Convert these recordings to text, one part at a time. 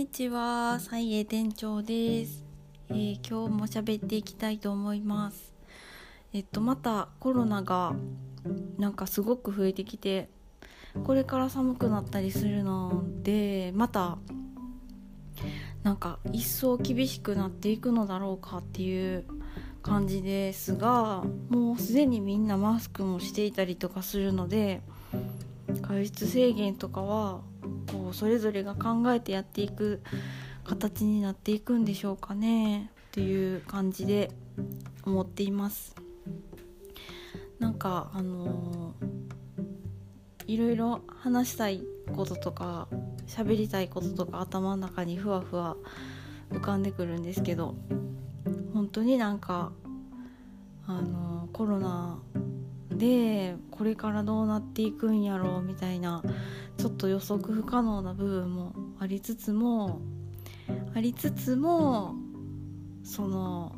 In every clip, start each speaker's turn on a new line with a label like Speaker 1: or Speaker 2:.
Speaker 1: にちは、西英店長です、えー、今日も喋っていきたいと思います。えっとまたコロナがなんかすごく増えてきて、これから寒くなったりするので、またなんか一層厳しくなっていくのだろうかっていう感じですが、もうすでにみんなマスクもしていたりとかするので、外出制限とかはこうそれぞれが考えてやっていく形になっていくんでしょうかね。っていう感じで思っています。なんかあのー、いろいろ話したいこととか喋りたいこととか頭の中にふわふわ浮かんでくるんですけど本当になんかあのー、コロナでこれからどうなっていくんやろうみたいなちょっと予測不可能な部分もありつつもありつつもその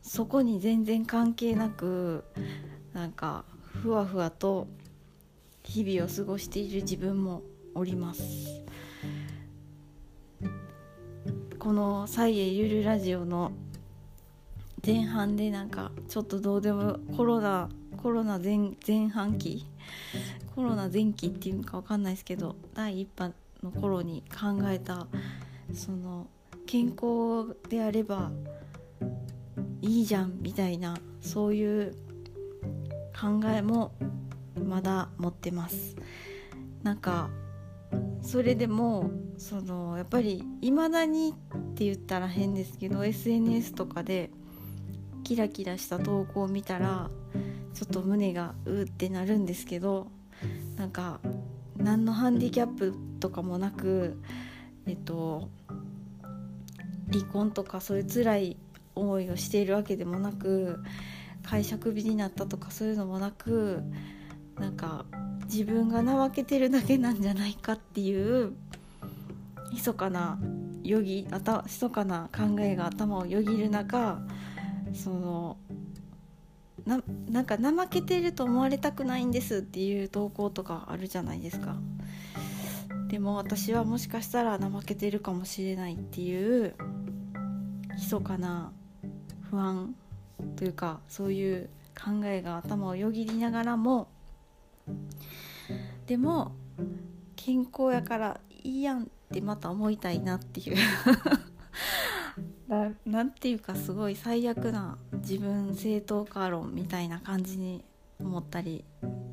Speaker 1: そこに全然関係なくなんかふわふわと日々を過ごしている自分もおります。この「サイエゆるラジオ」の前半でなんかちょっとどうでもコロナコロナ前前半期？コロナ前期っていうのか分かんないですけど第1波の頃に考えたその健康であればいいじゃんみたいなそういう考えもまだ持ってます。なんかそれでもそのやっぱりいまだにって言ったら変ですけど SNS とかでキラキラした投稿を見たらちょっと胸がうってなるんですけどなんか何のハンディキャップとかもなくえっと離婚とかそういう辛い思いをしているわけでもなく会社クビになったとかそういうのもなくなんか自分が怠けてるだけなんじゃないかっていう密かなよぎ密かな考えが頭をよぎる中そのななんか怠けてると思われたくないんですっていう投稿とかあるじゃないですか。でも私はもしかしたら怠けてるかもしれないっていう密かな不安というかそういう考えが頭をよぎりながらも。でも健康やからいいやんってまた思いたいなっていう。何ていうかすごい最悪な自分正当化論みたいな感じに思ったり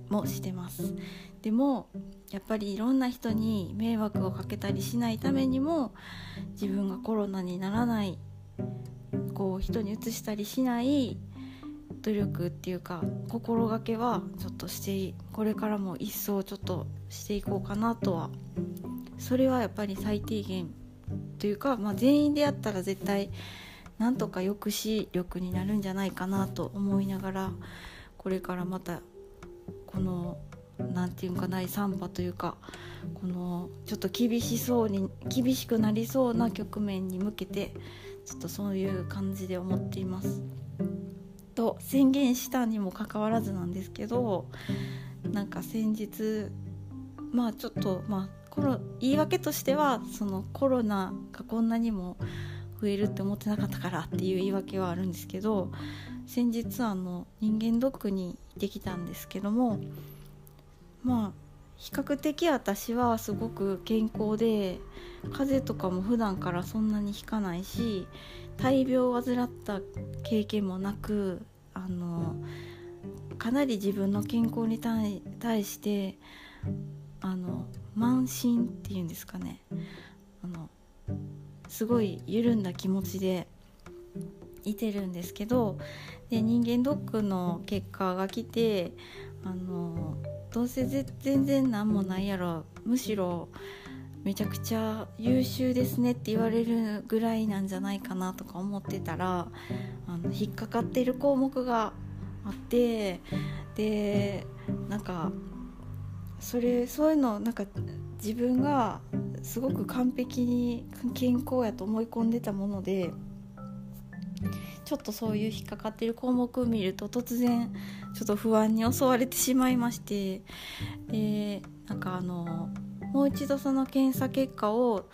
Speaker 1: もしてます。でもやっぱりいろんな人に迷惑をかけたりしないためにも自分がコロナにならないこう人にうつしたりしない努力っていうか心がけはちょっとしてこれからも一層ちょっとしていこうかなとは。それはやっぱり最低限というか、まあ、全員でやったら絶対なんとか抑止力になるんじゃないかなと思いながらこれからまたこの何て言うんか第3波というかこのちょっと厳しそうに厳しくなりそうな局面に向けてちょっとそういう感じで思っています。と宣言したにもかかわらずなんですけどなんか先日まあちょっとまあコロ言い訳としてはそのコロナがこんなにも増えるって思ってなかったからっていう言い訳はあるんですけど先日あの人間ドックに行ってきたんですけどもまあ比較的私はすごく健康で風邪とかも普段からそんなにひかないし大病を患った経験もなくあのかなり自分の健康に対してあの慢心っていうんですかね。あのすごい緩んだ気持ちでいてるんですけどで人間ドックの結果が来てあのどうせ全然何もないやろ。むしろめちゃくちゃ優秀ですねって言われるぐらいなんじゃないかなとか思ってたらあの引っかかってる項目があってでなんかそれそういうのなんか自分がすごく完璧に健康やと思い込んでたものでちょっとそういう引っかかってる項目を見ると突然ちょっと不安に襲われてしまいましてでなんかあのもう一度その検査結果を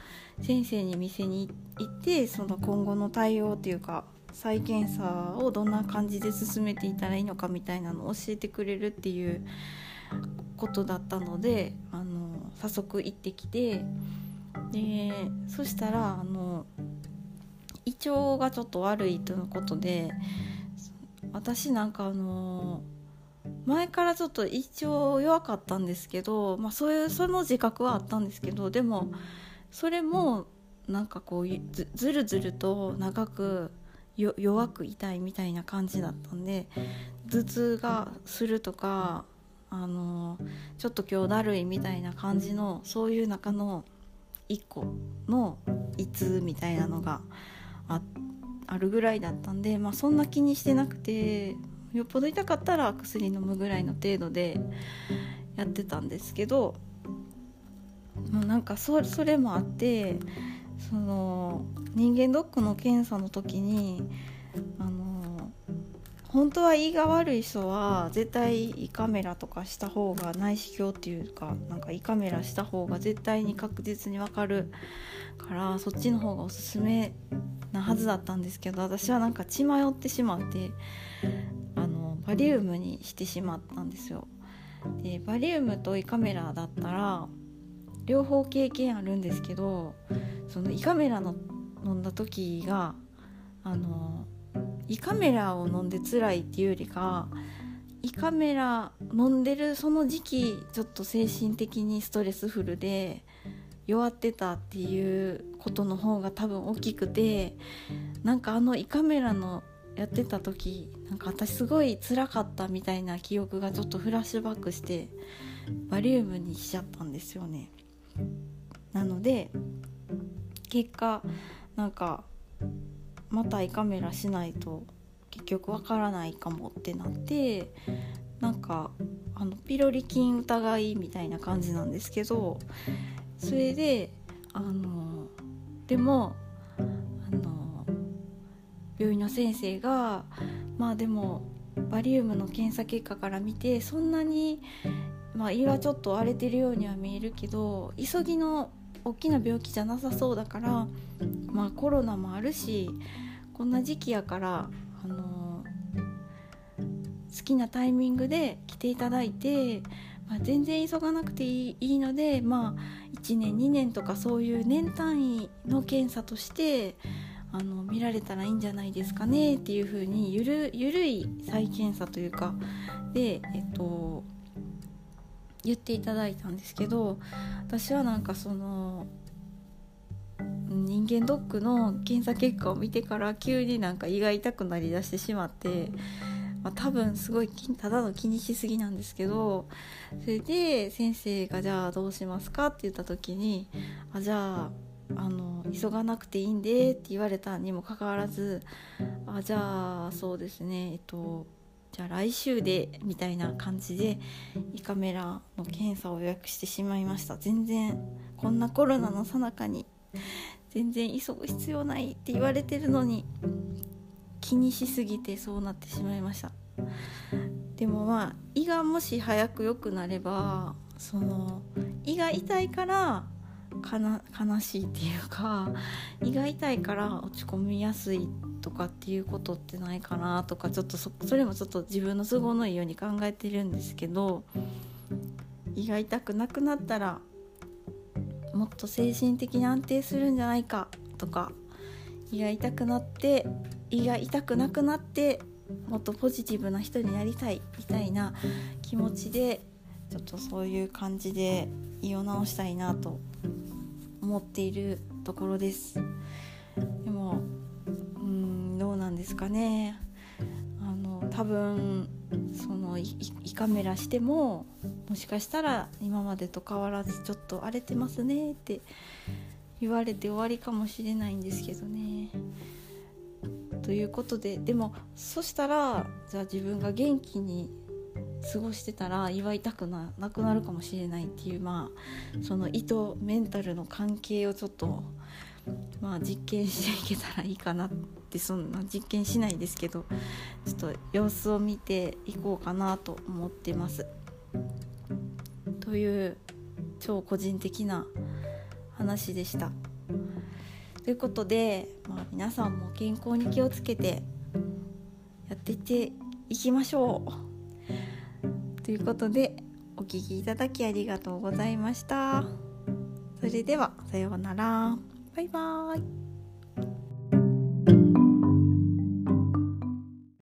Speaker 1: 先生に見せに行ってその今後の対応というか再検査をどんな感じで進めていたらいいのかみたいなのを教えてくれるっていうことだったのであの早速行ってきてでそしたらあの胃腸がちょっと悪いとのことで私なんかあの前からちょっと胃腸弱かったんですけど、まあ、そういうその自覚はあったんですけどでもそれもなんかこうずずるずると長く弱く痛いみたいな感じだったんで頭痛がするとかあのちょっと今日だるいみたいな感じのそういう中の1個の胃痛みたいなのがああるぐらいだったんで、まあ、そんな気にしてなくてよっぽど痛かったら薬飲むぐらいの程度でやってたんですけどもうなんかそそれもあってその人間ドックの検査の時にあの本当は胃が悪い人は絶対胃カメラとかした方が内視鏡っていうかなんか胃カメラした方が絶対に確実に分かるからそっちの方がおすすめなはずだったんですけど私はなんか血迷ってしまってあのバリウムにしてしまったんですよ。でバリウムと胃カメラだったら両方経験あるんですけどその胃カメラの飲んだ時があの胃カメラを飲んで辛いっていうよりか胃カメラ飲んでるその時期ちょっと精神的にストレスフルで弱ってたっていうことの方が多分大きくてなんかあの胃カメラのやってた時なんか私すごい辛かったみたいな記憶がちょっとフラッシュバックしてバリウムにしちゃったんですよね。なので結果なんかまた胃カメラしないと結局わからないかもってなってなんかあのピロリ菌疑いみたいな感じなんですけどそれであのでもあの病院の先生がまあでもバリウムの検査結果から見てそんなに、まあ、胃はちょっと荒れてるようには見えるけど急ぎの大きな病気じゃなさそうだから、まあ、コロナもあるしこんな時期やから、あの好きなタイミングで来ていただいて、まあ、全然急がなくていいので、まあ、1年2年とかそういう年単位の検査としてあの見られたらいいんじゃないですかねっていう風にゆるゆるい再検査というかで、えっと、言っていただいたんですけど私はなんかその人間ドックの検査結果を見てから急になんか胃が痛くなりだしてしまって、まあ、多分すごいただの気にしすぎなんですけどそれで先生が「じゃあどうしますか?」って言った時に「あじゃああの急がなくていいんで」って言われたにもかかわらず「あじゃあそうですねえっとじゃあ来週でみたいな感じで胃カメラの検査を予約してしまいました。全然こんなコロナの最中に全然急ぐ必要ないって言われてるのに気にしすぎてそうなってしまいました。でもまあ胃がもし早く良くなればその胃が痛いから悲しいっていうか胃が痛いから落ち込みやすいってとかっていうことってないかなとかちょっとそれもちょっと自分の都合のいいように考えてるんですけど胃が痛くなくなったらもっと精神的に安定するんじゃないかとか胃が痛くなって胃が痛くなくなってもっとポジティブな人になりたいみたいな気持ちでちょっとそういう感じで胃を治したいなと思っているところです。でもですかねあの多分その胃カメラしてももしかしたら今までと変わらずちょっと荒れてますねって言われて終わりかもしれないんですけどね。ということででもそしたらじゃあ自分が元気に過ごしてたら祝いたくななくなるかもしれないっていうまあその胃とメンタルの関係をちょっとまあ実験していけたらいいかなってそんな実験しないですけどちょっと様子を見ていこうかなと思ってます。という超個人的な話でした。ということで、まあ、皆さんも健康に気をつけてやっていっていきましょう。ということでお聴きいただきありがとうございました。それではさようなら。バイバーイ。